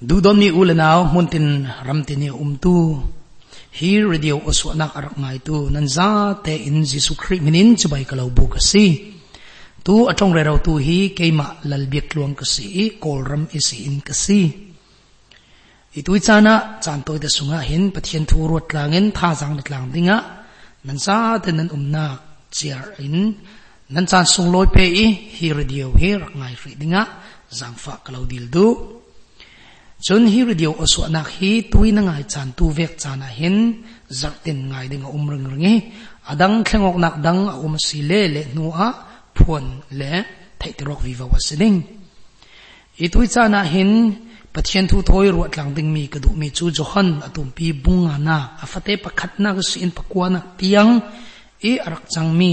du don mi ulenaw muntin ramtini umtu hi radio oswanak arak ngai tu nanza te in jisu khri minin chubai kalau bu kasi tu atong re rau tu hi keima lalbiak luang kasi kolram isi in kasi itui chana chan toi da sunga hin pathian thu ruat langin tha jang lang dinga nanza te nan umna chiar in nan chan sung loi pe i hi radio hi rak ngai ri dinga zang fa kalau dil du chun hi radio oswa nak hi tui na ngai chan tu vek chana hin zak tin ngai dinga umrang ringi adang thlengok nak dang a um si le le nu a phuan le thai tirok viva wasining i tui chana hin pathian thu thoi ruat lang ding mi ka du mi chu johan atum pi bunga na afate pakhat na ka sin pakwana tiang i arak chang mi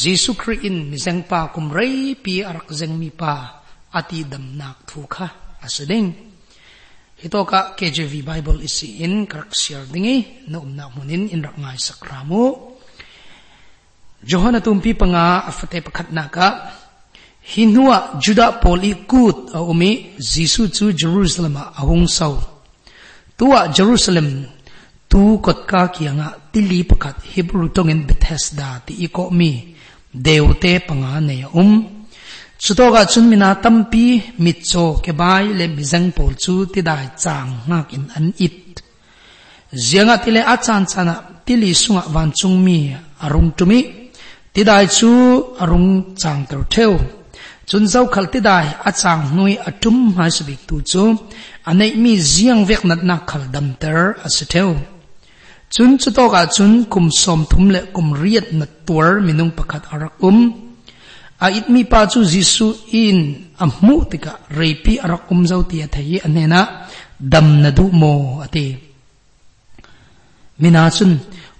Jesu Christ in mizeng pa kumray pi arak zeng mi pa ati dam nak thu kha asading ito ka KJV Bible isi in karak share dingi na umna munin in rak ngai sakramu Johanna tumpi panga afate pakat naka. Hinua juda poli a umi jisu chu Jerusalem ahung sau. Tua Jerusalem tu kot ka kianga tili pakat Hebrew tongin Bethesda ti iko mi. Deute panga ne um chutoga chun mina tampi mitcho ke bai le bizang pol chu ti dai chang ngak in an it zianga tile a chan chana tili sunga wan chung mi arung tumi ti dai chu arung chang ter theu chun zau khal ti dai a chang nui atum ha sabik tu chu anei mi ziang vek nat na khal dam ter as theu chun chutoga chun kum som thum le kum riat na tur minung pakhat arak um a it mi pa chu jisu in a mu tika reipi arakum zau ti thai anena dam na du mo ati mina chun,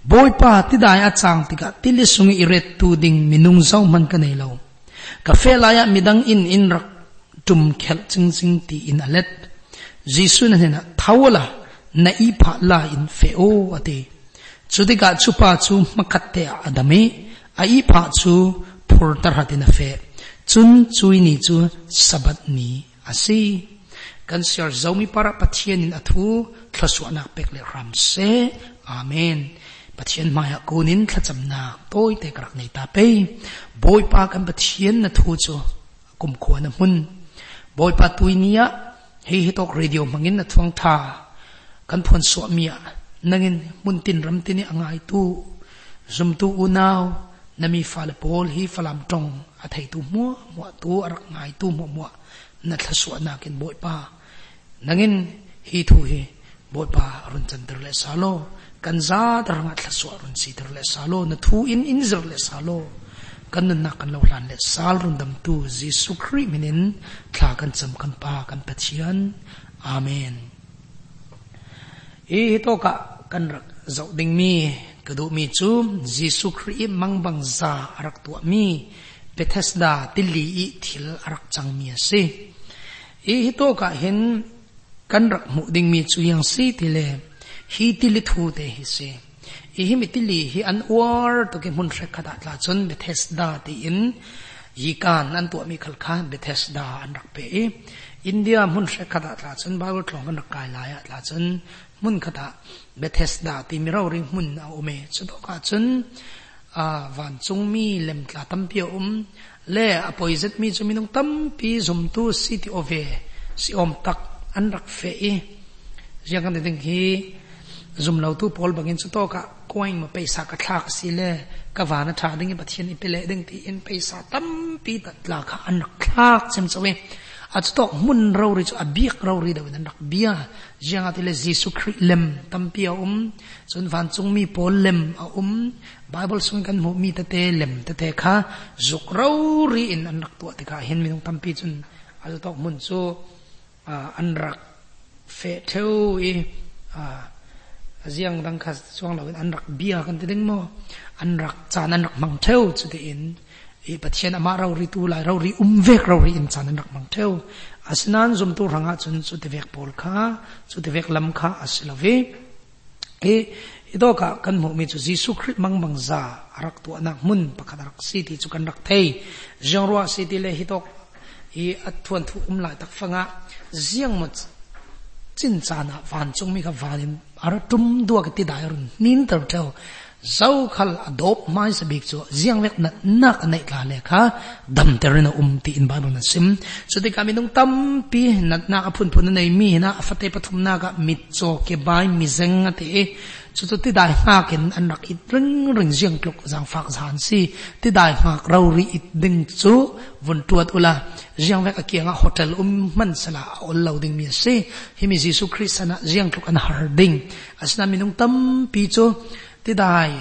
boy pa ti dai a chang tika tili sungi iret tu ding minung zau man ka nei lo. Ka fe la ya midang in in rak tum khel ching ching ti in alet jisu na hena thawala na i pha la in fe o ate chu ti chupa chu makatte adame a i pha chu phur tar hatin a fe chun chui ni chu sabat ni asi kan siar zomi para pathian in athu thlaswa nak pek le ram se amen pathian maya kunin thlacham na toy te krak nei ta pe boy pa kan pathian na thu chu kum khwa na mun boy pa tuinia hei hitok radio mangin na thuang tha kan phon so mia nangin mun tin ram tini angai tu zum tu unaw nami fal pol hi falam tong. À, A thei tu mo mo tu à, ar ngai tu mo mo na thla su na kin boi pa. Nangin hi thu hi boi pa run chan ter le salo kan za dar nga thla su run si ter le salo na thu in in zer le salo kan na kan lo lan le sal run dam tu jesu kri minin thla kan cham kan pa, kan pathian amen. E to ka kan rak zau ding mi. กรดูมีจูมจิสุครีมังบังซาอรักตัวมีเปเทสดาติลีอิทิลอรักจังมีสิอีฮิโตกะเห็นกันรักมุดิงมีจูยังสิติเลฮีติลิทูเตฮิสิอีฮิมิติลีฮีอันอวอร์ตุกิมุนเรคดาตลาจนเปเทสดาติอินยีการอันตัวมีขลคานเบเทสดาอันรักเปอินเดียมุนเรคดาตลาจนบาลตลองกันรักกายลายตลาจน mun khata Bethesda ti mi rau ring mun a ome chudo ka chun a van chung mi lem tla tam pi um le a poizet mi chumi nong tam pi zum tu city ove si om tak an rak fe e riang kan ding hi zum lau tu pol bangin chu to ka coin ma paisa ka thak si le ka vana tha ding i pathian i pele ding ti in paisa tam pi tat la kha an rak thak chem chawe at tok mun rau ri chu abiak rau ri da wen rak bia jiang atile jesu christ lem tampia um chun van chung mi pol lem a um bible sung kan mu mi ta te lem ta te kha zuk rau ri in an rak tu te kha hen mi nong tampi chun at tok mun chu an rak fe theu i a jiang dang kha chuang lo an rak bia kan te ding mo an rak chan an rak mang theu chu te in i pathian ama ro ri tu la rau ri um vek rau ri in chan rak mang theu. Asnan zum tu ranga chun chu te vek pol kha chu te vek lam kha asilave e ido ka kan mu mi chu jisu christ mang mang za arak tu anak mun, pakhat rak si ti chu kan rak thei. Jong ro si ti le hitok i athuan thu um lai tak fanga. Ziang mo cha chana van chung mi ka vanin ara tum dua ka ti dai run, nin tar tel zau khal adop mai sa bik chu ziang vek na nak nei ka le kha dam terina um ti in bible na sim so ti kami nung tam pi nat na aphun phun nei mi na afate pathum na ka mit cho ke bai mi zeng ate chu tu ti dai nga ken an rak it ring ring jiang klok jang fak zan si ti dai nga rau ri it ding chu vun tuat ula jiang vek akia nga hotel um man sala ol lo ding mi se hi mi jesus christ na jiang klok an har ding asna minung tam pi chu ti dai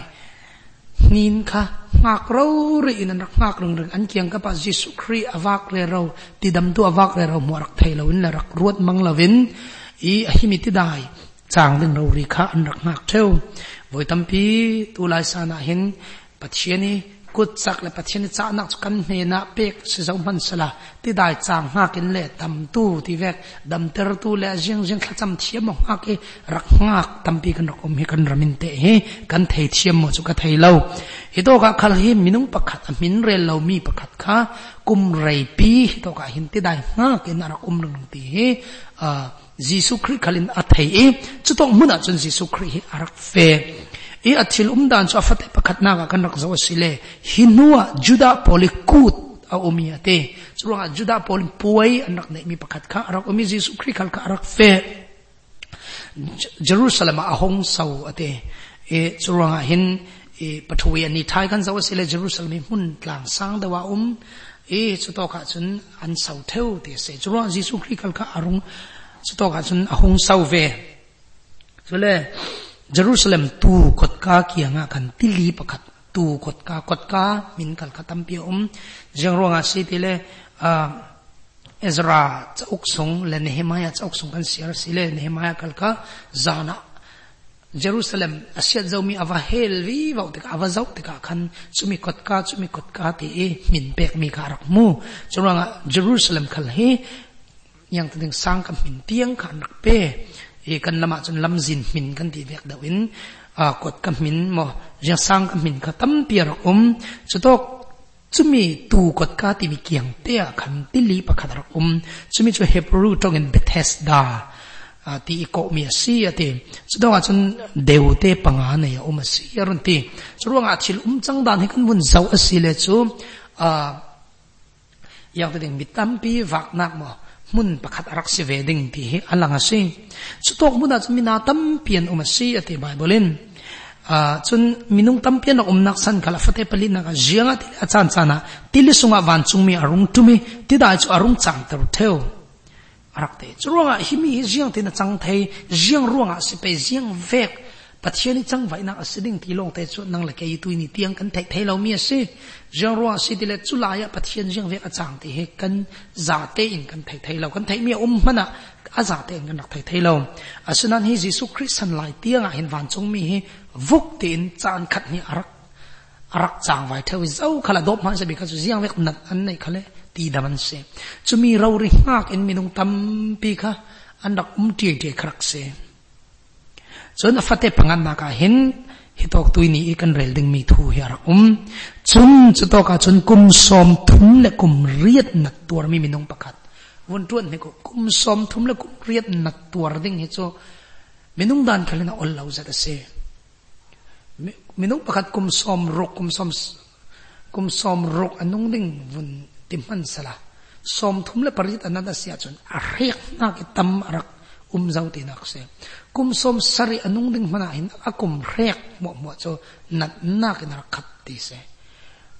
nin kha ngak rau ri in an rak ngak rung rung an kiang ka pa jesu christ avak le rau ti dam tu avak le rau mo rak thai lo in la rak ruat mang lovin i hi mi ti dai chang ding ro ri kha an rak ngak theu voi tampi tu lai sana hin pathiani กุดสักและปัจฉินจะนักกันเฮนะเป็กสิสมันสละที่ได้จางหากินเละดำตู้ที่เวกดำเตอร์ตู้และเจียงเจียงขจำเทียมหากิรักงากตำปีกันรักอมให้กันรามินเตะกันเทเทียมหมดสุกเทเล่าฮิโตกะคัลฮิมินุประคัดมินเรลเรามีประคัดค่ะกุมไรปีฮิโตกะหินที่ได้งากินรักอมรังตีเฮอ่าจิสุคริคัลินอัตเฮจุดต้องมุนอาจนจิสุคริอารักเฟ i athil umdan chu afate pakhatna ga kan rakzo asile hinua juda polikut a omi ate. Chulanga juda pol puai anak nei mi pakhat kha arak omi jesu khri khal kha arak fe. Jerusalem a sau ate. E chulanga hin e pathui ani thai kan zawa sile, jerusalem hun tlang sang dawa um. E chuto kha chun an sau theu te se. Chulanga jesu khri khal kha arung chuto kha chun a sau ve. Chule เยรูซาเล็มตูกดกาเกียงกันติลีประคัดตูกดกากดกามินกัลขตัมเปียอมเจังรวงอาศิติเลอ่าเอซราจะอุกสงและเนหมายจะอุกสงกันเสียรสิเลเนหมายกัลกาจานะเยรูซาเล็มอาเซียจะมีอาวาเฮลวีวาวติกอาวาเจ้าติกาคันจุมีกดกาจุมีกดกาที่มินเปกมีการักมูจงรวงเยรูซาเล็มคัลเฮ yang tading sang kam min tiang kha nak pe e kan lama chun lam zin min kan ti vek dawin a kot ka min mo ja sang ka min ka tam pi piar um chutok chumi tu kot ka ti mi kiang te a khan ti li pa khadar um chumi chu hebrew tong in bethesda a ti ko mi si a ate chutok a chun deu te panga ne ya um si yarun ti churuang a chil um chang dan he kan bun zau a si le chu a yang te ding mi tam pi vak nak mo mun pakhat arak si veding ti hi alanga si. Chutok muna chumi na tampian um si ati bible in a ah, chun minung tampian um nak san kala fate pali na jianga ti achan chana tilisunga wanchung mi arung tumi. Ti da chu arung chang ter theo arak te. Chuwa himi jiang ti na chang thei. Jiang ruanga si pe jiang vek ปัจเจนิจังไว้นะสิ่งที่ลงแต่ส่นนั่งล็กยตุยนี่เตียงกันเท่เทเราเมียสิเจ้ารัวสิที่เลจุลายปัจเจนยังเวอาจารย์ที่เห็นกันจ่าเตียนกันเท่เทเรากันแต่เมีอุ้มมันอะอาจารย์เตียนกันนักเท่เทเราอาสนั้นฮิจิสุคริสันหลายเตียงอะเห็นวันจงมีให้วุกเตียนจานขัดนี่รักรักจางไว้เทวิเจ้าขลัดบมันจะมีข้าสุเสียงเวกนัดอันไหนเขาเลยตีดามันเสจะมีเราเริมากเอ็นมีตรงตั้มปีค่ะอันดักอุ้มเตียงเดียครักเส ส่วนฟัตเปังกันนักเห็นฮิตอกตุยนี้กันเรลดึงมีทูเฮรักอุ้มจุนจุตอกาจุนกุมสอมทุมและกุมเรียดนักตัวมีมินงประกาศวันจวนให้ก็กุมสอมทุมและกุมเรียดนักตัวดิ่งเฮโซมินงดานเขาเลนะอัลลอฮฺจะเสมินงประกาศกุมสอมรกกุมสอมกุมสอมรกอันนงดึงวันติมันสละสอมทุมและปริตอันนั้นเสียจนอาเรียกนักตั้มรัก um zau ti nak se. Kum som sari anung ding mana hin, akum rek mo mo cho nat na ke na khat ti se.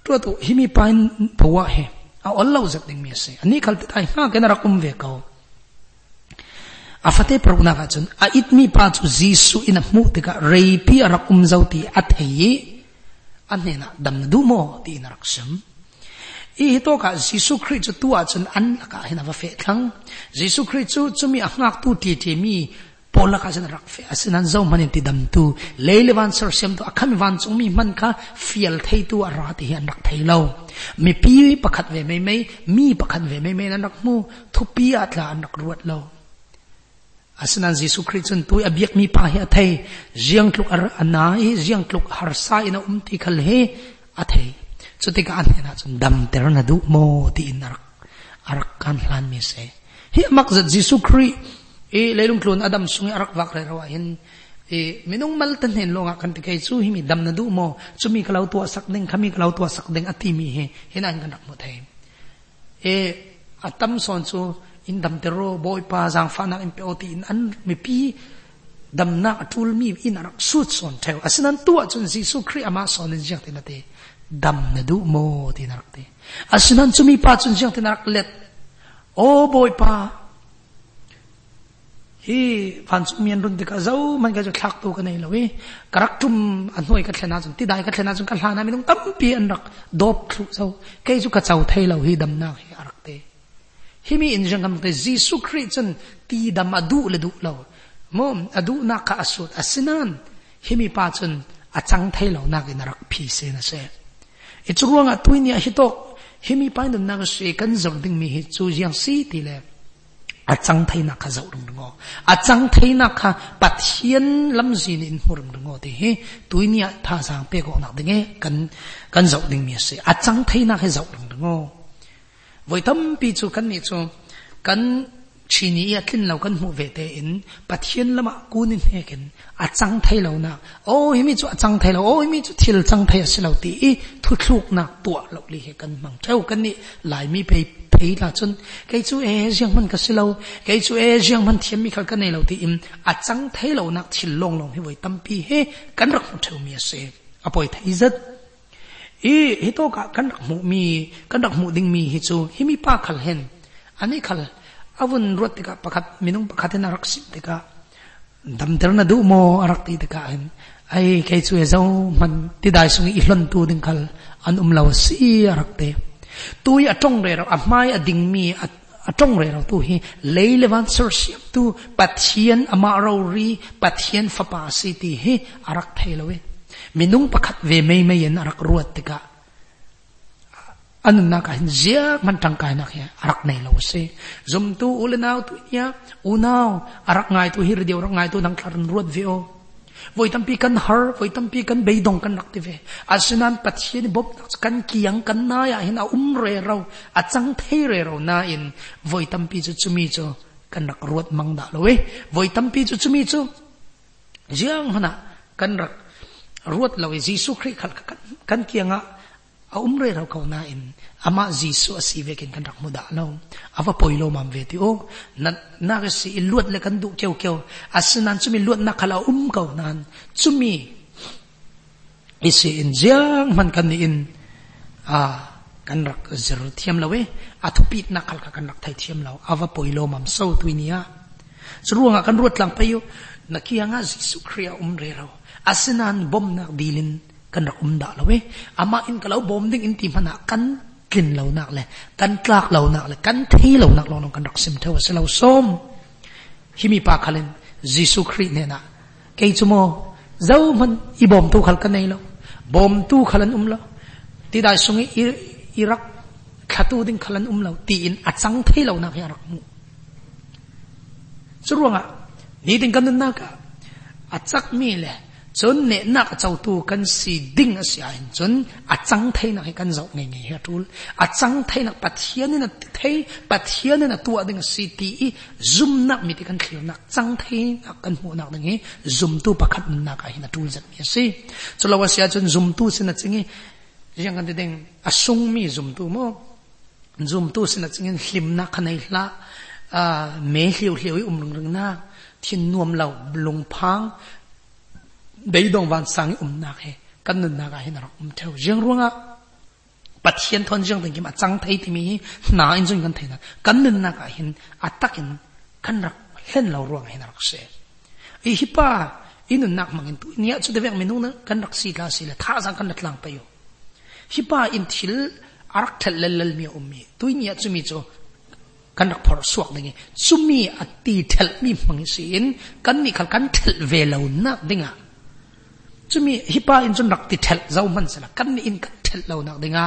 Tu tu himi pain pawa he. A allau zat ding mi se. Ani khal ti tai ha ke na rakum ve ko a afate prabuna ka chun. A it mi pa chu jisu a mu te ka rei pi arakum zau ti a thei. An ne na dam du mo ti na raksam i to ka jisu christ tu a chun an ka hina va fe thang jisu christ chu chumi angak tu ti ti mi pola ka jan rak fe asinan zau manin ti dam tu leile van sar sem tu akham van chung mi man ka fiel thei tu ara ti hian rak thei lo mi pi pakhat ve mai mai mi pakhat ve mai mai nan rak mu thu pi atla an rak ruat lo asinan jesu christ chun tu abiak mi pa hi athei jiang tluk ar anai jiang tluk har ina um ti khal he athei So tigaan niya na, so damter na du mo ti inarak, arakkan plan mi se. Hi makzat Jesu Kri, e laylong klon adam sungi arak vakre rawa, hin, e minung maltan hin lo nga kanti kay su himi dam na du mo, so mi kalaw tuwa sakdeng, kami kalaw tuwa sakdeng at timi he, hinaan ka mo tayo. E atam son so, in dam tero boy pa zang fanak in peoti in an mi pi, dam na atul mi in arak sut son tayo. Asinan tuwa chun Jesu Kri ama son in jiyang tinate. Dam na du mo ti narak te asinan chumi pa chun jang te narak let o boy pa. Hi fan chu mian run te ka zo man ka jo thak tu ka nei lo we karak tum an hoi ka thlena chun ti dai ka thlena chun ka hlana mi nong tam dop thu zo ke chu ka chau thei lo hi dam na hi arak te hi in siyang kam te jisu christ chun ti dam adu le du lo mom adu na ka asut asinan himi pa chun a chang thei na ki narak phi na siya i chu ruanga tuinia hi to hi mi pa na ka se kan zor ding mi hi chu jiang si ti le a chang thai na kha zau rung ngo a chang thai na kha pathian lam zin in hurung ngo te he tuinia tha sang pe go na ding e kan kan zau ding mi se a chang thai na kha zau rung ngo voi tam pi chu kan ni chu kan ชีนี้ยาทิ้นเรากันหูเวเตินปะเทียนละมากูนินเฮกันอาจังไทยเรานะโอ้ยมีจุอาจังไทยเราโอ้ยมีจุทิลจังไทยสิเราตีทุกทุกนักตัวเราลีเฮกันมังเท่ากันนี่หลายมีไปเปยละจนไกจูเอเจียงมันก็สิเราไกจูเอเจียงมันเทียนมีขั้นกันในเราตีอินอาจังไทยเรานักทิลลงลงให้ไว้ตั้มปีเฮกันรักเท่ามีเสอปอยไทยจัดอีฮิโตกะกันรักหมูมีกันรักหมูดิงมีฮิจูฮิมีป้าขั้นเห็นอันนี้ขั้น avun rot tika pakat minung pakat na rak sim tika dam ter na du mo arak ti tika hin. Ai cái chú e zau, man ti dai sung i hlon tu ding khal, an um law si arak te. Tôi atong re ro amai ading mi à ở trong rồi tôi hi. Lấy le van tu pathian ama rau ri pathian fa pa si ti hi, arak thai e. minung pakhat ve mei mei yen arak ruat tika an na ka hin zia man tang kai na kya arak nei lo se zum tu ulenau tu ya unau. Arak ngai tu hir deu rak ngai tu nang tharan ruat ve o voi tampi kan har, voi tampi kan beidong kan nak tive asinan pathian bob kan kiang kan na ya hin a um re ro a chang thei re ro na in. Voi tampi chu chumi chu kan rak ruat mang da lo we voi tampi chu chumi chu jiang hana, kan rak ruat lo eh. we jisu khri khal kan kan kianga a um re ro ko na in. Ama jisu asive ken kan rak muda lo ava poilo mam ve ti o na na ga si luat le kan du keu keu. Asinan chumi luat na kala um ko nan chumi isi in jiang man kan ni in. A kan rak zer thiam lawe a thupit na kal ka kan rak thai thiam law ava poilo mam so tuinia churuanga kan ruat lang payo na kianga jisu khria um re ro asinan bom na dilin kan rak um da lawe ama in kalau bom ding in ti mana kan กินเหล่านักเลยกันกลากเหล่านักเลยกันที่เหล่านักลองกันรักสิมเทวสเหล่าส้มที่มีปากขลันยิสุคริเนี่ยนะ chốn nệ nạc châu tu cần si ding si ai chốn à trăng thấy nạc cần dậu ngày ngày hết rồi à trăng thấy nạc bát thiên nên là thấy bát thiên nên là tu ở đằng si ti zoom nạc mi thì cần khiêu nạc trăng thấy nạc cần hồ nạc đằng zoom tu bạc khát nạc ai nạc rồi giật mi si cho lâu xia chốn zoom tu xin nạc chính ấy. Riêng cái đằng à sung mi zoom tu mò zoom tu xin nạc chính ấy hlim cái này là à mê hiểu hiểu um lung lung na thiên nuông lầu lung phang 得动往上我们那个，跟那那个那个，我们跳人路啊，把天团扔的给嘛，张台的面哪一种跟台呢？跟那那个很啊，大跟跟那很老路啊，那个是，一些吧，一那那个嘛，你要做的外面弄呢，跟那西拉西拉，他上跟那浪费哟，一把因提了阿拉特勒勒米欧米，对你要做米做。กันนักพอสวกนี่จุมีอตีเทลมีมังสินกันนี่ขันกันเทลเวลานักดิ่งอะ chumi hipa in chun rak ti thel, zau man sala, kan ni in kan thel lo nak dinga.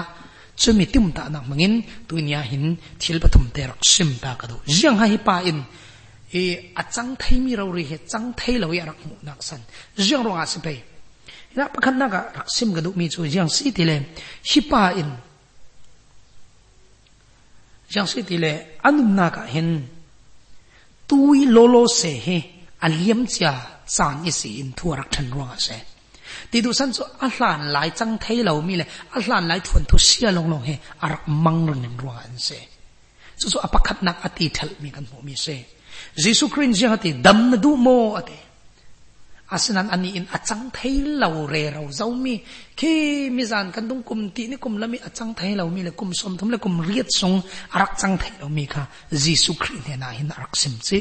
Chumi tim ta nak mangin tuinia hin, thil pathum te rak sim ta ka do. Jiang ha hipa in e a achang thai mi ro ri he, chang thai lo ya rak mu nak san. Jiang ro a si pe. Na pakhan na ka rak sim ga do mi chu jiang si ti le, hipa in. Jiang si ti le, anum na ka hin. Tui lolo se he aliam cha chan isi in thu rak than a se. ตีดูสันสุอัลลานหลายจังไทยเรามีเลยอัลลานหลายทวนทุเสียลงลงเฮอารักมังรุนรัวอนเซสุสุอปักัดนักอติทัลมีกันผมมีเซยิสุครินเจ้าตีดำนดูโมอติอาสนันอันนี้อินอาจังไทยเราเรเราเจ้ามีคีมิจานกันตุงกุมตีนี่กุมละมีอาจังไทยเรามีเลยกุมสมทุมเลยกุมเรียดทรงอารักจังไทยเรามีค่ะยิสุครินเฮนาหินอารักสิมซี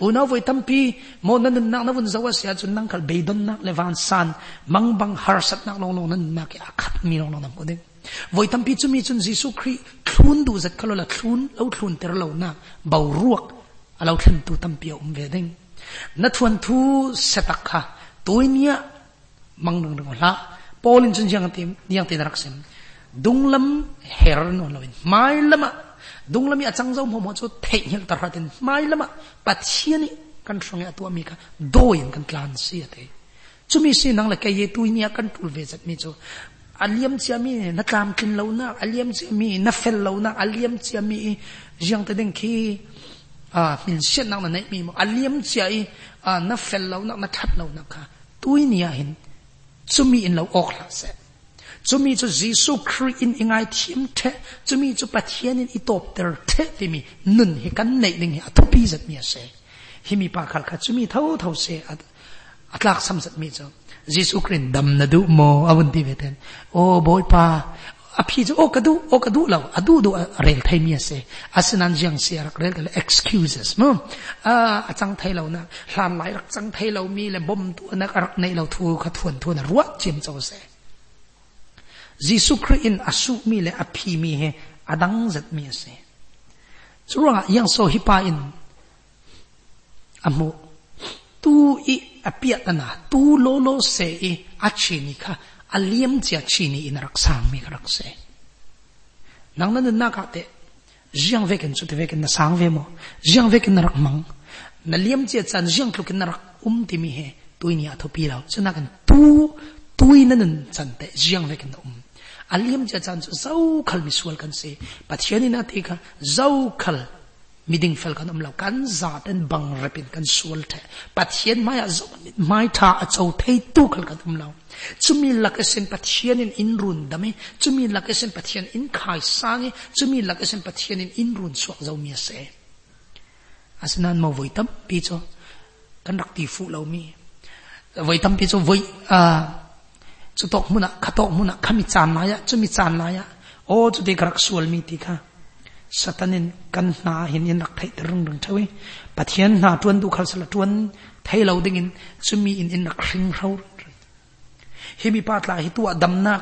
una voi tampi mo nan nak na vun zawa sia chun nang kal beidon nak le van san mang bang har sat nak long long nan nak ya khat mi long long nam ko de voi tampi chu mi chun jesu christ thlun du zat khalola thlun lo thlun ter lo na bau ruak alo thlen tu tampi um ve ding na thuan thu setak kha toinia mang nang nang la polin chun jang tim yang te rak sem. Dunglam her no loin mai lama dung lami achang zo momo chu thei hel tar hatin mai lama. Pathiani kan songe atua mi ka. Doin kan tlan si ate chumi si nang la ke ye tuinia kan tul ve zat mi chu. Aliam chiami na kam kin lo na. Aliam chiami na fel lo na. Aliam chiami jiang te ding ki a min shen nang na nei mi mo. Aliam chiai a na fel lo na na that lo na ka. Tuinia hin. Chumi in lo ok la se. 这么这耶稣基督应该听的，这么这白天人一到得儿的，这么能黑干内能黑阿特比什么些，黑米巴卡卡这么偷偷些阿阿拉什么什么这，นุน督们那กัน问题没得，哦，不ง。อภิจะโอ้กระดูโอ้กระดูเราอดูดูเรลไทยมีเสอาสนันยังเสียรักเรลกันเลย excuses มั้งอ่าจังไทยเรานะหลานหลายรักจังไทยเรามีแหละบ่มตัวนักรักในเราทูขัดทวนทวนรัวเจียมเจ้าเส jisu christ in asu mi le a phi mi he adang zat mi se chura yang so hi pa in amu tu i apia na tu lo lo se i achi ni kha aliam chia chini in rak sang mi rak se nang nan na ka te jiang ve ken chu te ve ken na sang ve mo jiang ve ken rak mang na liam chia chan jiang thlu ken rak um ti mi he tui ni a tho pi lao chuna kan tu tui na nan chan te jiang ve ken um aliam chia chan chu zau khal mi sual kan se pathiani na te kha zau khal miding fel kan umlo kan za ten bang repin kan sual the pathian maya zo mai tha a chau thei tu khal kan umlo chumi lakasen pathian in in run dame chumi lakasen pathian in khai sangi chumi lakasen pathian in in run suak zo mi se asnan mo voitam pi cho kan rak ti fu lo mi voitam pi cho voi a chu tok muna khatok muna khami chan na ya chumi chan na ya o chu de grak sual mi ti kha satanin kan na hin in rak thai rung rung thawi pathian na tuan du khal sala tuan thai lo ding in chumi in in rak ring rau hi mi pat la hi tu adamna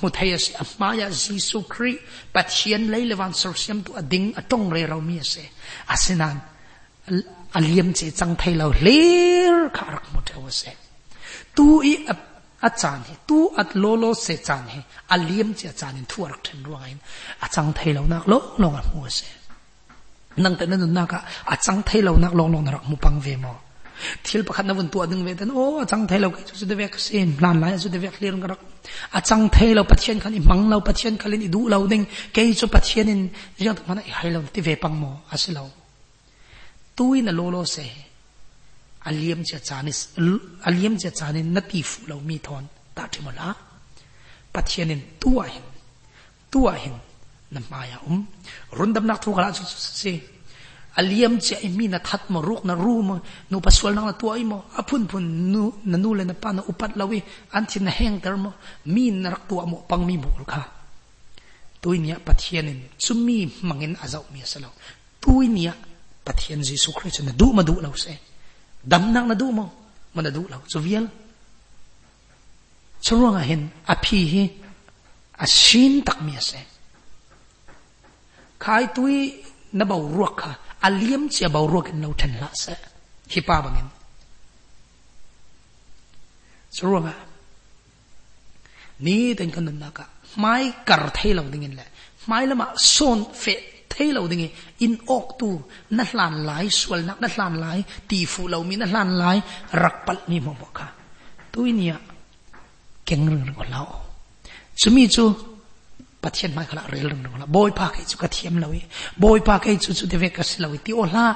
mu thai as amaya jisu kri pathian lei lewan sor siam tu ading atong re rau mi ase asinan aliam che chang thai lo ler kharak mu thaw se tu i อาจารย์เฮตัวอัดโลโลเสจานเฮอาเลียมเจอาจารย์ทั่วรักทันรวงอาจารย์ไทยเรานักลงลงอันหัวเสนั่งแต่นั้นนักอาจารย์ไทยเรานักลงลงรกมุปังเวมอทิลประคันนวันตัวดึงเวทันโอ้อาจารย์ไทยเราก็จะได้เวกเซนลานหลายจะได้เวกเลียงกัรักอาจารย์ไทยเราปัจเจียนคันมังเราปัจเจียนคันอิดูเราเด้งเกยจะปัจเจียนเาต้องมานไอ้ไฮเราที่เวปังมออาศัยเราตู้อินโลโลเส aliam cha chanis aliam cha chanin nati fu lo mi thon ta thimola pathianin tua hin tua hin na maya um rundam nak thu kala se aliam cha mi na that mo ruk na ru mo nu paswal na tua i mo apun pun nu na nu le na pa na upat lawi antin na heng ter mo mi na rak tua mo pang mi mo kha tuinia pathianin chumi mangin azau mi salo tuinia pathian jesu christ na du ma du lo se đâm năng là đủ mà. Mà là đủ lâu so viel so ruang a hin a à phi hi à a shin tak mi se khai tui na bau ruak kha a à liam chia bau ruak in no then la se hi pa bangin so ruang a ni ten kan na ka mai kar thei lo dingin le mai lama son fe thế lâu đình in ốc tu nát lan lái sual nát nát lan lái tì phụ lâu mi nát lan lái rắc bắt mi mong bọc ha tôi nia keng rừng rừng còn lâu chú mi chú bắt hiện mai khá rừng rừng còn lâu bôi pa cái chú cái thiêm lâu bôi pa cái chú chú để về cái lâu ti ô la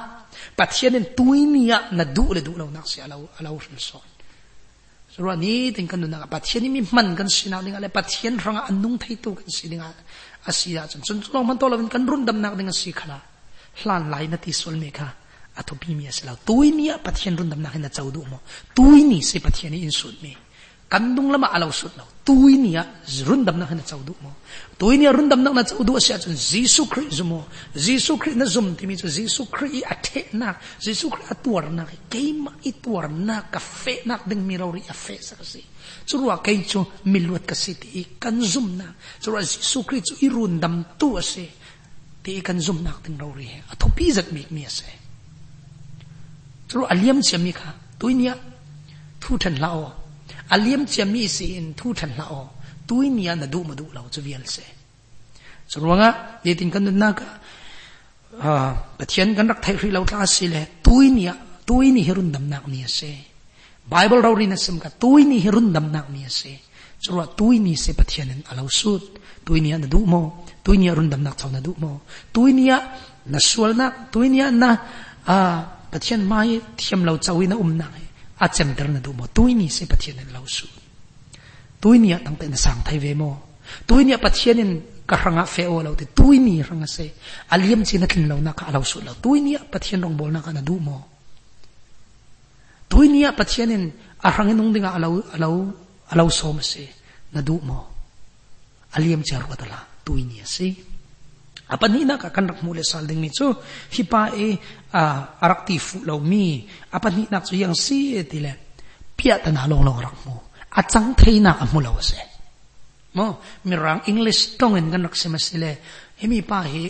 bắt hiện nên tôi nia na đủ là đủ lâu nát sẽ lâu lâu rừng soi สรุปนี้ถึงกันดูนะปัจเจียนนี่มีมันกันสินะนี่อะไรปัจเจียนรังอันนุ่งไทยตัวกันสินี่อะไร อาศัยจนจนเรามันตัวเราเป็นกันรุ่นดำนักdengan si khala hlan lai na ti sol me kha atho pi mi asla tui ni pathian run dam na hena chau du mo tui ni se pathian in sut me kandung lama alo sut no tui ni run dam na hena chau du mo tui ni run dam na na chau du sia chun jisu christ mo jisu christ na zum ti mi chu jisu christ a the na jisu christ a tuar na ke ma i tuar na ka fe na ding mi ro ri a fe sa si chu ruwa kai chu miluat ka si ti kan zum na. Chu ruwa jisu christ chu i run dam tu ase ti kan zum nak ting ro ri a giờ pi zat mi mi ase chu aliam chemi kha. Tuinia thu than lao aliam chemi si in thu than lao tuinia na du ma du lao chu vial se. Chu ruanga ye tin kan na ka, a thiên kan rak thai ri lao ta si le. Tuinia tuini herun dam nak mi ase bible ro ri na sim ka tuini herun dam nak mi ase. Chu ruwa tuini se pathian an alo sut tuinia na du mo. Tuinia run dam nak chau na du mo. Tuinia na sual na tuinia na, a pathian mai thiam lo chawi na um na a chem ter na du mo. Tuini se pathian an lo su tuinia tang te na sang thai ve mo. Tuinia niya in ka ranga fe o lau te. Tuini ranga se. Aliam chi na thin lo na ka lo su lo tuinia pathian rong bol na ka na du mo. tui niya patsyanin arangin nung dinga alaw alaw alaw somse nadu mo. Aliyam charwa tala tui niya si. Apa ni na kakan kanak mule salding mitso e uh, araktifu law mi. Apa ni na so yang si etile pia tanalong long rak mo. Atang trina mula wase mo mirang english tongen kanak semasile pa he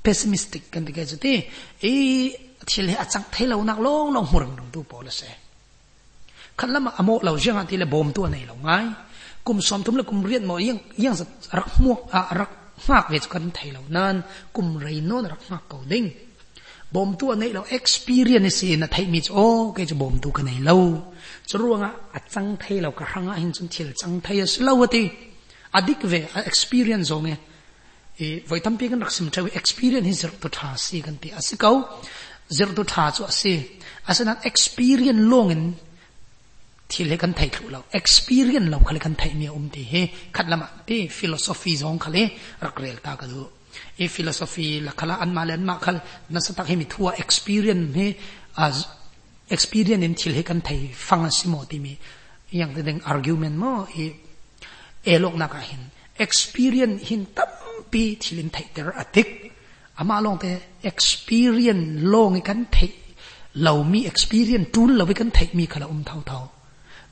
pessimistic kan tigay jati E thì lẽ chẳng thấy lâu nặng lâu lâu mù rừng tu bò là sẽ khăn lắm à mộ lâu riêng thì là bom tu này lâu ngay cùng xóm tấm là cùng riêng mà yên yên giật rắc mua à rắc mạc về cho cần thấy lâu nan cùng rầy nó rắc mạc cầu đinh bồm tu này lâu experience là thấy mình ô cái chỗ bom tu cái này lâu cho ruộng à chẳng thấy lâu cả hàng anh chân thì là chẳng thấy lâu thì adik về experience rồi nghe vậy tâm biết cái đặc sim trai experience hết sự tu thà si cái gì à si câu to tha chu ase asana experience long in ที่เล็กันไทยครูเรา experience เราเขาเล็กันไทยมีอุ้มที่เฮขัดละมาที่ philosophy ซองเขาเลยรักเรียลตากระดูเอ philosophy ละขละอันมาเลนมาขลนั่นสตักให้มีทั่ว experience เฮอ่า experience นี่ที่เล็กันไทยฟังสิโมที่มีอย่างที่เด้ง argument มั้งเอเอโลกนักเห็น experience หินตั้มปีที่เ ama long te experience long i kan thei lo mi experience tun lo kan thei mi khala um thau thau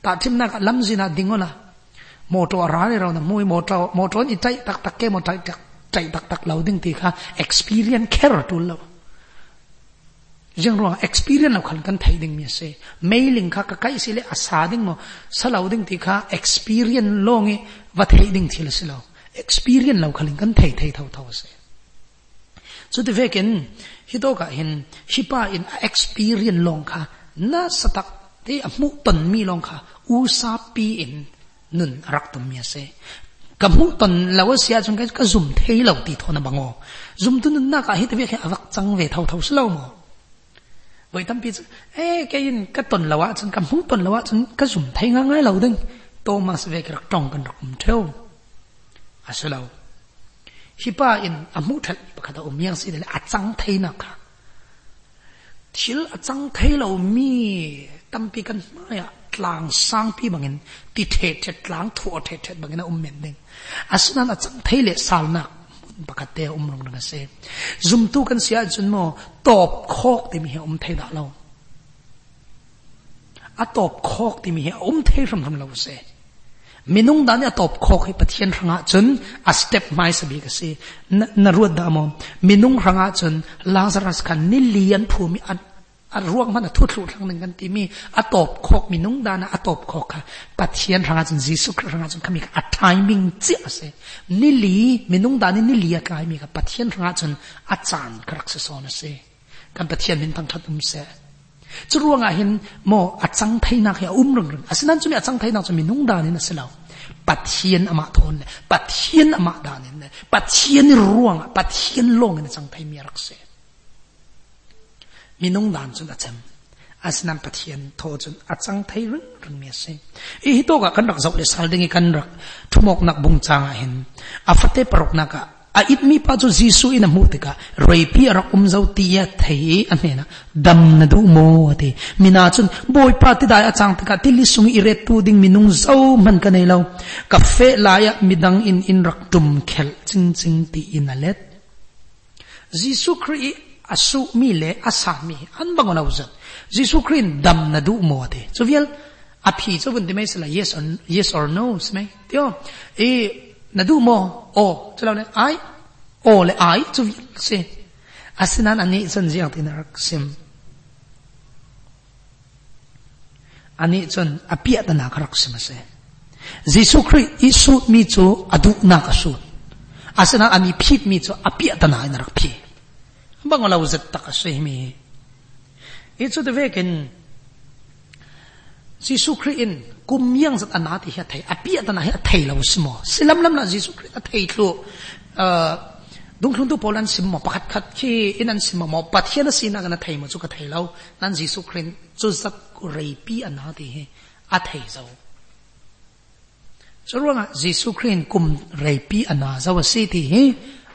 ta chim na ka lam jina dingola moto ra re ra na moi moto moto ni tai tak tak ke mo tai tak tai tak tak lo ding ti kha experience care tun lo jeng ro experience lo khan kan thai ding mi se mailing kha ka kai sile asa ding mo salau ding ti kha experience long i va thai ding thil silo experience lo khan kan thai thai thau thau se so ti vekin hi to ka hin hi pa in experience long kha, na satak te amu ton mi long kha u sa pi in nun rak tom mi ase ka mu ton lawa sia chung ka zum thei lo ti thona bango. Zum tu nun na ka hi te vek avak chang ve thau thau slo mo. Vậy tâm biết ê cái in cái tuần là quá chân cầm húng tuần là quá chân cái dùng thấy ngang ngay lâu đinh tô mà về cái rắc tròn cần rắc cùng theo à sẽ lâu ฮิป้าอินอมุทัลปะคดาอมยังสิเดลอาจังเทนักทิลอาจังเทเรามีตั้มปีกันมาอะกลางสร้างพี่บางเงินติเทเทกลางถั่วเทเทบางเงินอมเมนดิงอาศันั้นอาจังเทเลสาลนักปกติอมลงนักเสซุมตุกันเสียจนโมตอบคอกที่มีอมเทดาเราอะตอบคอกที่มีอมเทรำทำเราเส มินุงดานเนี่ยตอบคอกให้ปะเทียนรังอาจนอะสเต็ปไม่สบีกเสนรวดดามอมินุงรังอาจนลาซารัสกันนิเลียนภูมิอันอันร่วงมันทุดทุดทาง จรวงอาเห็นโมอัดสังไทยนักเหอุ้มรึงรึงอันนั้นจุมีอัดสังไทยนักจะมีนุ่งดานี่นะสิลาวปัดเทียนอมาทนเนี่ยปัดเทียนอมาดานี่เนี่ยปัดเทียนร่วงปัดเทียนลงในี่ยสังไทยมีรักเสมีนุ่งดานจุนอาจำอันนั้นปัดเทียนโทจุนอัดสังไทยรึงรึงมียเสอีฮิโตกะกันรักสาวเลสัลดึงกันรักทุกมกนักบุงจางอเห็นอัฟเตปรกนักะ a it mi pa chu jisu in a mu te ka. Roi pi ara um zau ti ya thei a me na. Dam na du mo ate mina chun boy pa ti dai a chang te ka. Ti li sung i re tu ding minung zau man ka nei lo. Ka fe la ya midang in in rak tum khel. Ching ching ti in a let. Jisu kri asu mi le asa mi. An bang na uzat jisu kri dam na du mo ate so viel a phi cho bun ti mai sala yes or yes or no sme tio e nadumo o. To lawne ai o le ai to vi se asinan ani chon jiang tinarak sim. Ani chon apia tana karak sim se jisu khri isu mi chu adu na ka su. Asina ami phit mi chu apia tana inarak phi bangala uzat takashe mi itu the way Jesus christ in kum yang zat anati hi thai api atana hi thai lo smo silam lam na Jesus christ a thai thlu uh, dung thung tu polan sim mo pakhat khat khi inan sim mo pat pathian si na kana thai mo chu ka thai lo. Nan Jesus christ chu zak rei pi anati hi a thai zo. So ruanga Jesus christ kum rei pi ana zo si ti hi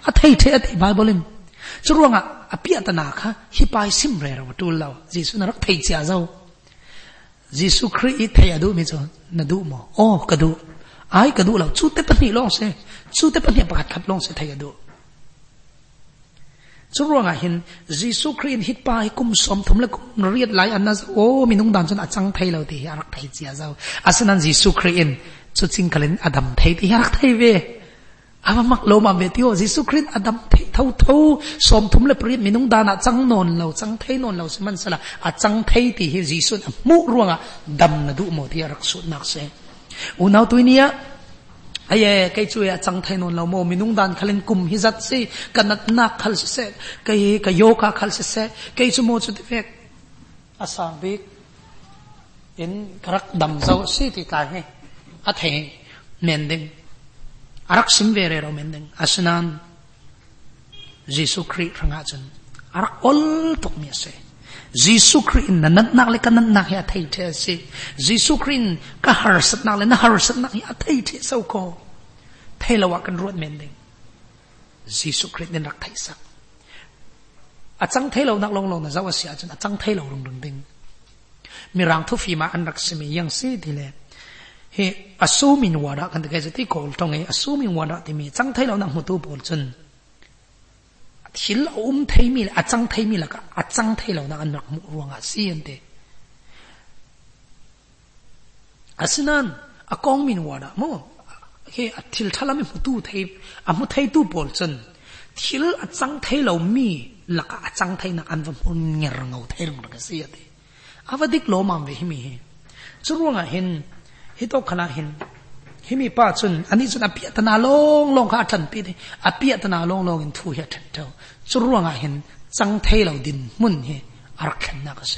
a thai the a thai bible lim so ruanga apia ta na kha hi pai sim re ro tu lo. Jesus na rak thai cha zo. Giêsu Christ ít thầy adu mi cho na du mo oh ka du ai ka du lo chu te pa ni long se chu te pa ni pa khat long se thầy adu chu ro nga hin Giêsu Christ hit pa kum som thum le kum riat lai an na o mi nung dan chan achang thầy lo ti arak thầy chia zau asanan Giêsu Christ chu ching kalen adam thầy ti arak thầy ve ama mak lo ma ve ti o Giêsu Christ adam thei thau thau som thum le pri minung da na chang non lo chang thei non lo man sala a chang thei ti hi Giêsu mu ruanga dam na du mo ti rak su nak se unau nau tu nia aye kai chu ya chang thei non lo mo minung dan khalen kum hi zat si kanat na khal se kai ka yo ka khal se se kai chu mo chu ti fek asang bi in karak dam zau si ti ka he a thei mending arak simve re ro mendeng asnan. Jesu Christ ranga chen arak ol tok mi se. Jesu Christ na nat nak le kan nak ya thai the se. Jesu Kri ka har sat nak le na har sat nak ya thai the so ko thai la wa kan ruat mendeng Jesu Christ nen rak thai sak a chang thai lo nak long long na zawa sia chen a chang thai lo rung rung ding. Mi rang thu fi ma an rak simi yang se di he assuming wada, kan ka jati kol tong e eh, assuming wada ti mi chang thai lo na mu tu bol chun thil um thai mi a chang thai mi la ka a chang thai lo na an rak mu ruanga si an te asinan a kong min wada, mo, he a thil thala mi mu tu thai a mu thai tu bol chun thil a chang thai lo mi la ka a chang thai na an va mu nger ngau thai rong ka sian ate avadik lo mam ve hi mi he. Chu ruanga hin ฮิโตขณาเห็นฮิมีป้าชุนอันนี้ชุนอภิยตนาลงลงข้าทันปีนี้อภิยตนาลงลงอินทูเฮทันเจ้าชุร่วงเห็นจังเทเหล่าดินมุ่นเฮอารักขันนักเส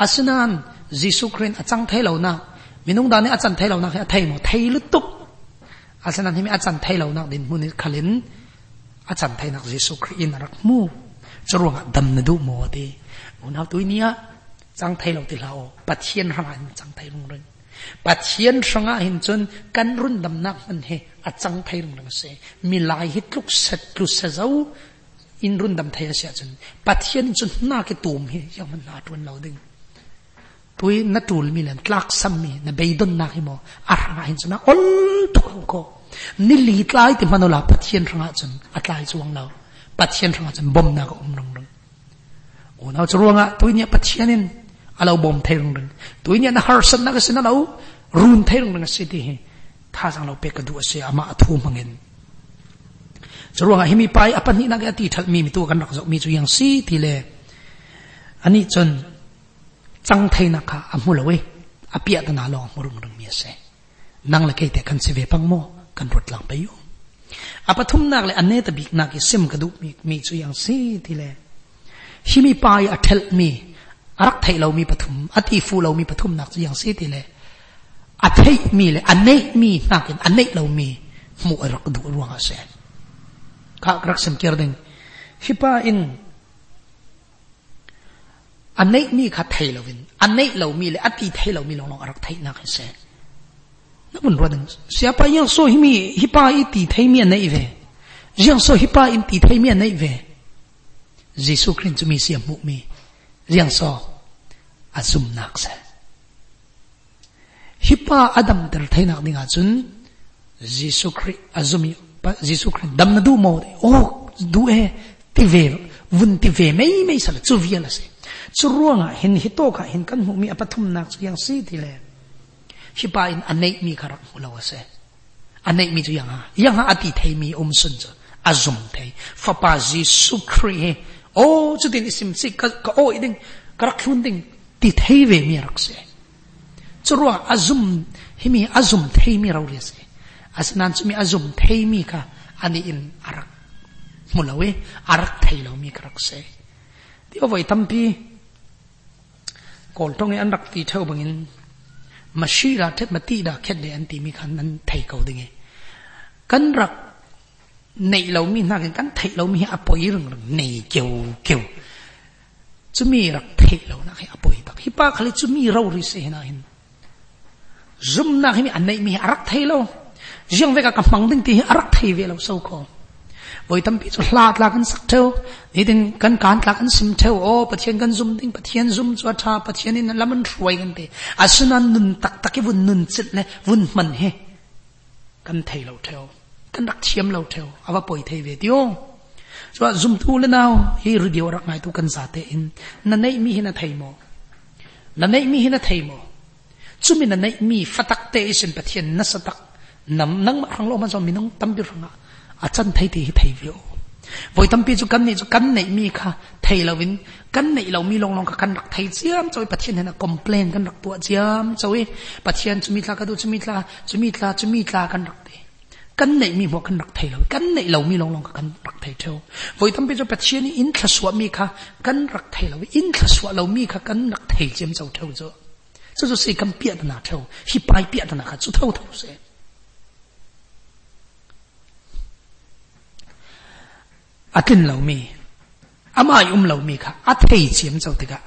อาสนันยิสุครินจังเทเหล่านักมินุงดานี่อาจันเทเหล่านักเเทหมดเทลุตุกอาสนันฮิมีอาจันเทเหล่านักดินมุ่นขลินอาจันเทนักยิสุครินรักมูชุร่วงดำนดูโมดีอุณหภูมิเนี้ยจังเทเหล่าติเราปัจเจียนหานจังเทลงเรื่ง สงหินจนกันรุนดำนักมันเฮอาจังไทยรุงเสมีลายฮิตลุกเสตลุเสเจ้าอินรุนดำไทยเสียจนปัจเจียนจนน่าเกตูมเฮยังมันนาตวนเราดึงตุยนัตูลมีเลนลักซัมมีนเบยดนนักฮิโมอาร์หินจนอลตุกโกนิลีตลายติมันลาปัจเจียนสงจนอัตลายจวงเราปัจเจียนสงจนบ่มนักอมรงรงโอ้เราจะรู้ว่าตุยเนี่ยปัจเจียนิน alaw bom thai rung rung tu nya na har san na ka sin alaw run thai rung rung si ti he tha sang lo pe ka du se ama athu mangin churuanga himi pai apan ni na ga ti thal mi mi tu kan rak zo mi chu yang si ti le ani chon chang thai na kha amu lo we apia ta na lo murung rung mi se nang la ke te kan se ve pang mo kan rot lang pe yo apathum nak le ane ta bik na ki sim ka du mi mi chu yang si ti le himi pai a thel mi รักไทยเรามีปฐุมอัติฟูเรามีปฐุมหนักอย่างเสียทีเลยอันไหนมีเลยอันไหนมีนักอันไหนเรามีมูอรักดูรวงอาเซนก็รักสังเกตดึงฮิปาอินอันไหนมีข้าไทยเราเป็นอันไหนเรามีเลยอัติไทยเรามีลองลองรักไทยนักเซนนั่นมันรู้ดัง siapa yang so himi hipa iti thai mi nai ve yang so hipa inti thai mi nai ve jesus christ mi siam mu มี riêng so à a zum nak se hipa adam der thai nak ninga chun jisu khri azumi pa jisu khri dam na du mo o du e ti ve vun ti ve mei mei sala chu viala se chu a à, hin hi to kha hin kan mu mi apathum nak chu yang si ti le hipa in anei mi kharak mulawa se anei mi chu yang ha yang ha ati thei mi om sun chu azum thei fapa jisu khri ô, chú tin isim si ka ka ô iding ka rak hun ding ti thei ve mi rak se chu ro azum himi azum thei mi rau se asnan chu mi azum thei mi ka ani in arak mulawe arak thei lo mi ka rak se ti o voi tampi kol tong e an rak ti theu bangin mashira thet mati da khet de an ti mi khan nan thei ko dinge kan rak 内楼面那个刚铁楼面阿婆一人内九九，这米了铁楼那个阿婆一把，一把可能这米肉的是那很，人那个安内米阿拉铁楼，像那个个房顶的阿拉铁围楼收口。bởi tâm bị chút lạt là cần sắc theo để đến cần cán là cần sim theo ô bát thiên cần zoom đến bát thiên zoom cho cha bát thiên nên làm ăn ruồi gần thế. À xin ăn nun tắc tắc cái vun nun chết này vun mình he. Cần thấy lâu theo thân đặc chiếm lâu theo ava bồi thầy về tiêu so zoom thu lên nào hi rồi điều rak ngai tu cần giả thế in. Nà nay mi hina thầy mò nà nay mi hina thầy mò chúng mình nà nay mi phát tắc tê sinh bát hiền nà sát tắc nằm nắng mà hàng lô mà do mình nông tâm biểu rằng à à chân thấy thì thầy vio. Với tâm biểu cho cắn này cho cắn này mi kha thầy là vin. Cắn này là mi long long kha cần đặc thầy chiam cho bát hiền là complain cắn đặc tua chiam cho ấy bát hiền chúng mình là cái đó chúng mình là chúng mình là chúng mình là cần đặc đấy kan này mi mo kan rak thei lo kan này lâu mi long long kan rak thei theo voi bây giờ cho pa chiani in thật swa mi kha kan rak thei lo in thật swa lâu mi kha kan rak thei chem chau theo zo cho cho sei kan pia na theo hi pai pia khác kha thâu thau thau à atin lâu mi à ama yum lâu mi kha a thei thế chau te ka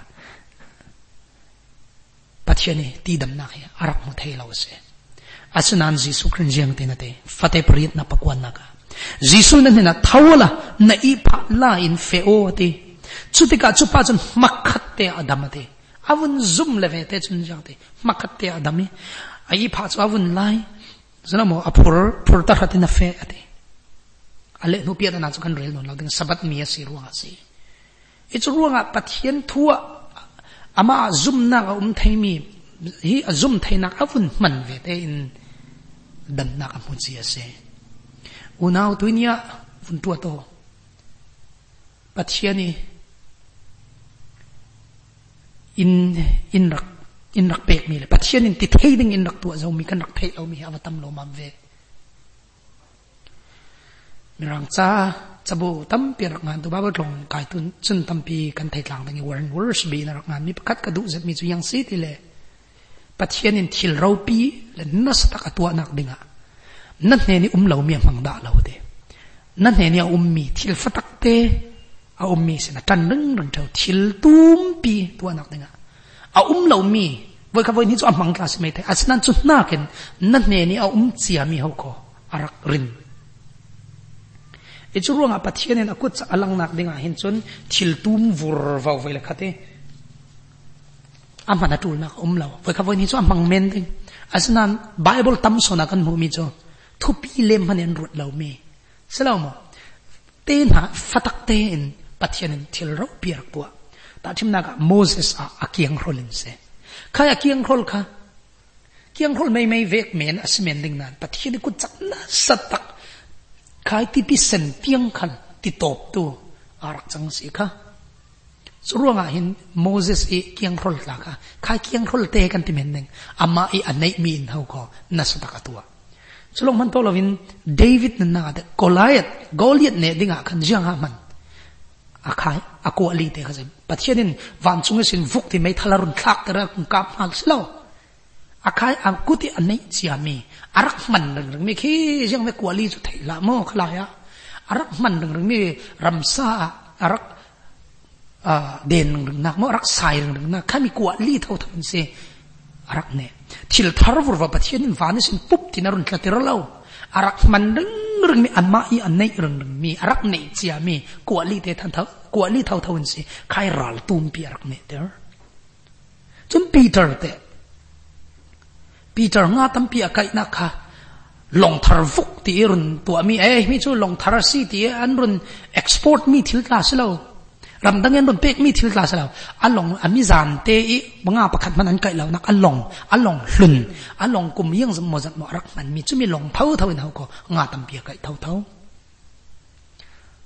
pa chiani đâm nào na à arap mo thei lâu se asinan Jisu krin jeng tinate fate priet na pakuan naka Jisu na nina thawala na ipa la in feo ati chutika chupa chun makhatte adamate avun zum leve te chun jangte makhatte adami ai pha chu avun lai zanamo apur purta hati na fe ati ale nu pia na chu kan rel non lang sabat mi si ruang si it's ruang pathian thua ama zum na um thaimi hi zum thaina avun man ve te in dan nak amun sia se unau tuinia fun tua to. Pathiani in in rak in rak pek mi le. Pathian in ti thei ding in rak tua zo mi, kan rak thei lo mi, ha tam lo mam ve. Mirang cha chabu tam pi rak ngan tu ba ba long kai tun chun tam pi kan thei tlang dang i warn worse bi na rak ngan mi. Pakhat ka du zat mi chu yang si ti le. ทยหลังตั้งวันวอร์สบีนรักงานมีประคัดกระดูกจะมีจุยังซีทีเลยปัจเจียนินทิลเราปีและนัสตักตัวนักดิ่งะนั่นเนี่ยอุ้มเราเมียมังดาเราเดนั่นเนี่ยอุ้มมีทิลฟัตักเตอาอุ้มมีสินะจันนึงรังเจ้าทิลตุ้มปีตัวนักดิ่งะอาอุ้มเรามีวันกับวันนี้จะอามังคลาสไม่ได้อาสนั้นจุดนักเห็นนั่นเนี่ยอาอุ้มเสียมีเขาก็อารักริน e chu ruanga pathian en akut alang nak dinga hin chun thil tum vur vau vai la khate amana tul nak um law vai kha voi ni chu amang men ding asnan bible tam sona kan mu mi chu thu pi lem han en rut law me salaw mo te na fatak te en pathian en thil ro piar tua ta thim na ka moses a akiang rolin se kaya akiang rol kha kiang rol mai mai vek men asmen ding nan pathian ku chak na satak ขายที่พิเศษเตียงขั นที่ตบตัวอารักจังอะสุรวงหินโมเสสเอเกียงรลละค่ะข้าเกียงรลเตกันที่เมนหนึ่งอามาอีอันไหนมีนเขาก็นัสตะกตัวสุลงมันโตลวินเดวิดนั่นนาเดกอลายดกอลียดเนี่ยดิ่งอะขันจังหามันอาคายอากูอลีเตะกันปัจเจนินวันจุงสินฟุกที่ไม่ทะลารุนทักแต่ละกุกับมาสลาอาคายอังกุติอันนี้เจียมีอารักมันหนึ่งไม่ขี้ยังไม่กลัวลีจุดไทยละโมขลายอารักมันหนึ่งไม่รำซาอารัก เด่นหรือนักมรักสายหรือนักข้ามีกวาลีเท่าทั้งสิ้นรักเนี่ยทิลทารวร์ว่าประเทศนี้ฟ้านี่สิปุ๊บที่นรุนทะเทระเล่ารักมันรึงรึงมีอันมาอีอันไหนรึงรึง ram dang en ron pek mi thil tla sala along, ami zan te i manga pakhat man an kai lo nak. Along along hlun. Along kum yang zum mo zat mo rak man mi. Chumi long phau thau in ko. Nga tam pia kai thau thau.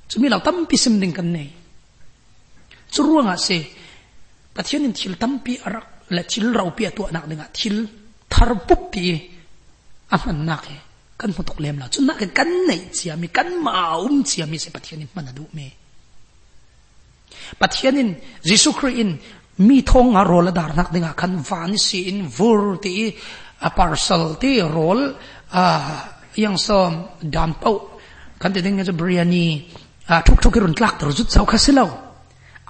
Chumi lo tam pi sim ding kan nei. Chu ruanga se, pathian in thil tam pi arak la chil rau pi tu nak dinga thil thar pup ti a man nak he kan mo tok lem la chu nak e kan nei chiami kan ma um chiami se pathian in man adu me. Pathian in jesu christ in mi thong a rol dar nak dinga kan van si in vur ti a parcel ti rol a yang som dan pau. Kan te ding ja biryani a thuk thuk run tlak tor jut sau khasilo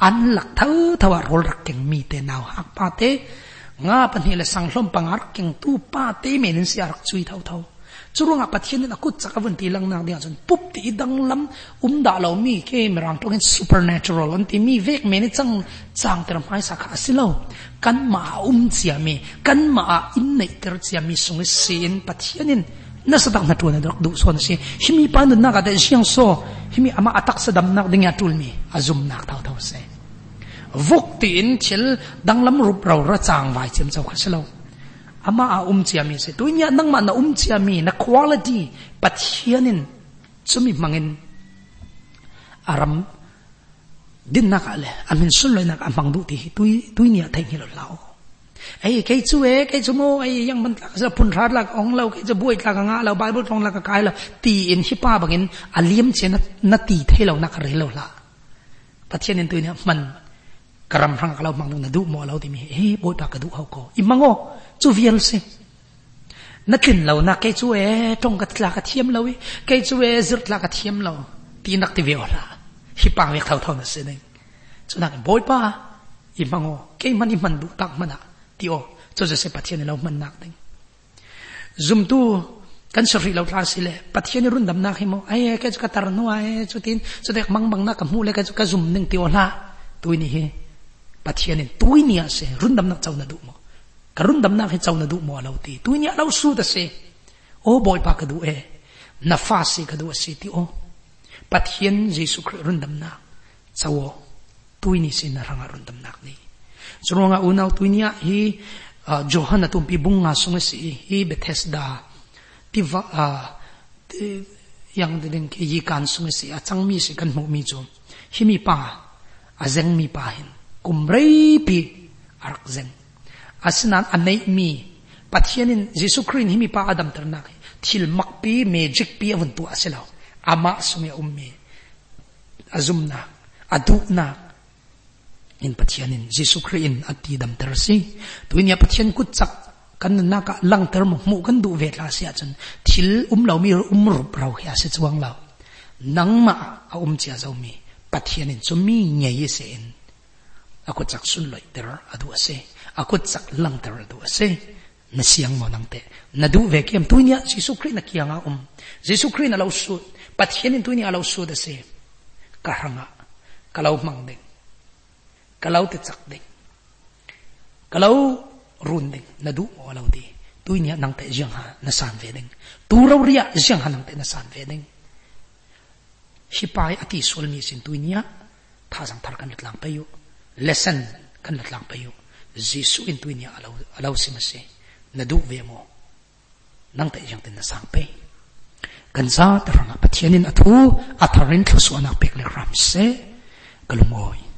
an lak thau thawa rol rak keng mi te naw hak pa te nga pan hi le sang hlom pangar keng tu pa te menin si arak chui thau thau chu runga pathian na kut chaka vun ti lang na dia chun pup thì dang lắm um da lo mi ke merang to supernatural. An ti mi vek mình ni chang chang ter mai sa kha silo kan ma um chia mi, kan ma in nei ter chia mi sung sin pathianin na sa tak na tu na dok du son si. Himi pan nó ka de siang so himi ama attack sa dam nak ding ya tul mi. Azum nak tau tau se. Vuk ti in chil, dang lam rup rau ra chang vai chim chau kha silo ama a um chia mi se tuinya nang ma na um chia mi na quality pathianin chumi mangin. Aram din na ka le. Amin sun loi na ka mang du ti. Tui tui nia thai hi lao. Ai cái chú ấy cái chú mô ai yang man sa pun rat lak ong lo cái chú buai lak nga lo bible tong lak kai lo ti in hi pa bangin aliam che na na ti thai lo na ka re la. Pathianin tuinya man karam rang kalau mang na du mo lo ti mi he boi pa ka du hau ko. Imango chu vial se. Na tlin lo na ke chu e tong ka tla ka thiam lo ke chu e zir tla ka thiam lo ti nak ti viola hi pa ve thau thau na se ne chu na boi pa. Imango ke man i man du tak mana. Ti o, chu se pa thian e man nak ding zum tu, kan sori lo tla sile pathian e run dam na khimo ai ke chu ka tar no ai, chu tin. Chu dek mang bang na ka mu le ka chu ka zum ning ti o tuini hi pathian tuini sẽ rung dam na chau na du mo. Rung dam na khi chau na du mo lo ti. Tu nya lo su da se. O boy pa ka du e. Na fa si ka du si ti o. Pathian jesu christ run dam na chawo tu ni sin na ranga run dam nak ni. Chunga unau tu nya hi johanna tum pi bunga sung si. Hi bethesda. Pi va, a yang de ding ki yi kan sung si. A chang mi si kan mu mi chu hi mi pa. A zeng mi pa hin kum rei pi arak zeng asinan anei mi. Pathianin jesu christ himi pa adam ternak thil makpi magic pi avun tu aselo ama sumi ummi azumna, adukna. In pathianin jesu christ in ati dam tersi tuinya pathian kut chak kan na ka lang ter mu mu kan du ve la sia thil um lo mi um rup rau ya se chuang lo nang ma a um chia zo mi. Pathianin chumi ngei se en. Ako tsak sunloy terar adu ase. Ako tsak lang terar adu ase. Nasiyang mo nang te. Nadu vekiam tunya si sukri na kiyang aum. Si sukri na lausud. Patihinin tunya lausud ase. Kahranga. Kalau mang ding. Kalau te tsak ding. Kalaw run ding. Nadu mo alaw di. Tunya nang te siyang ha san veding. Turaw riya siyang ha nang te nasan veding. Sipai ati sulmi sin tunya. Tasang tarkan itlang payo. lesson ခဏလောက်ပဲယူဇီစုအင်တွင်းရအလောအလောစီမစေနဒုဝေမောနန်တဲ့យ៉ាងတဲ့နဆောင်ပဲကန်စားတရနာပတိယနင်အထူအထရင်ထဆဝနာပက်လေရမ်စေဂလမော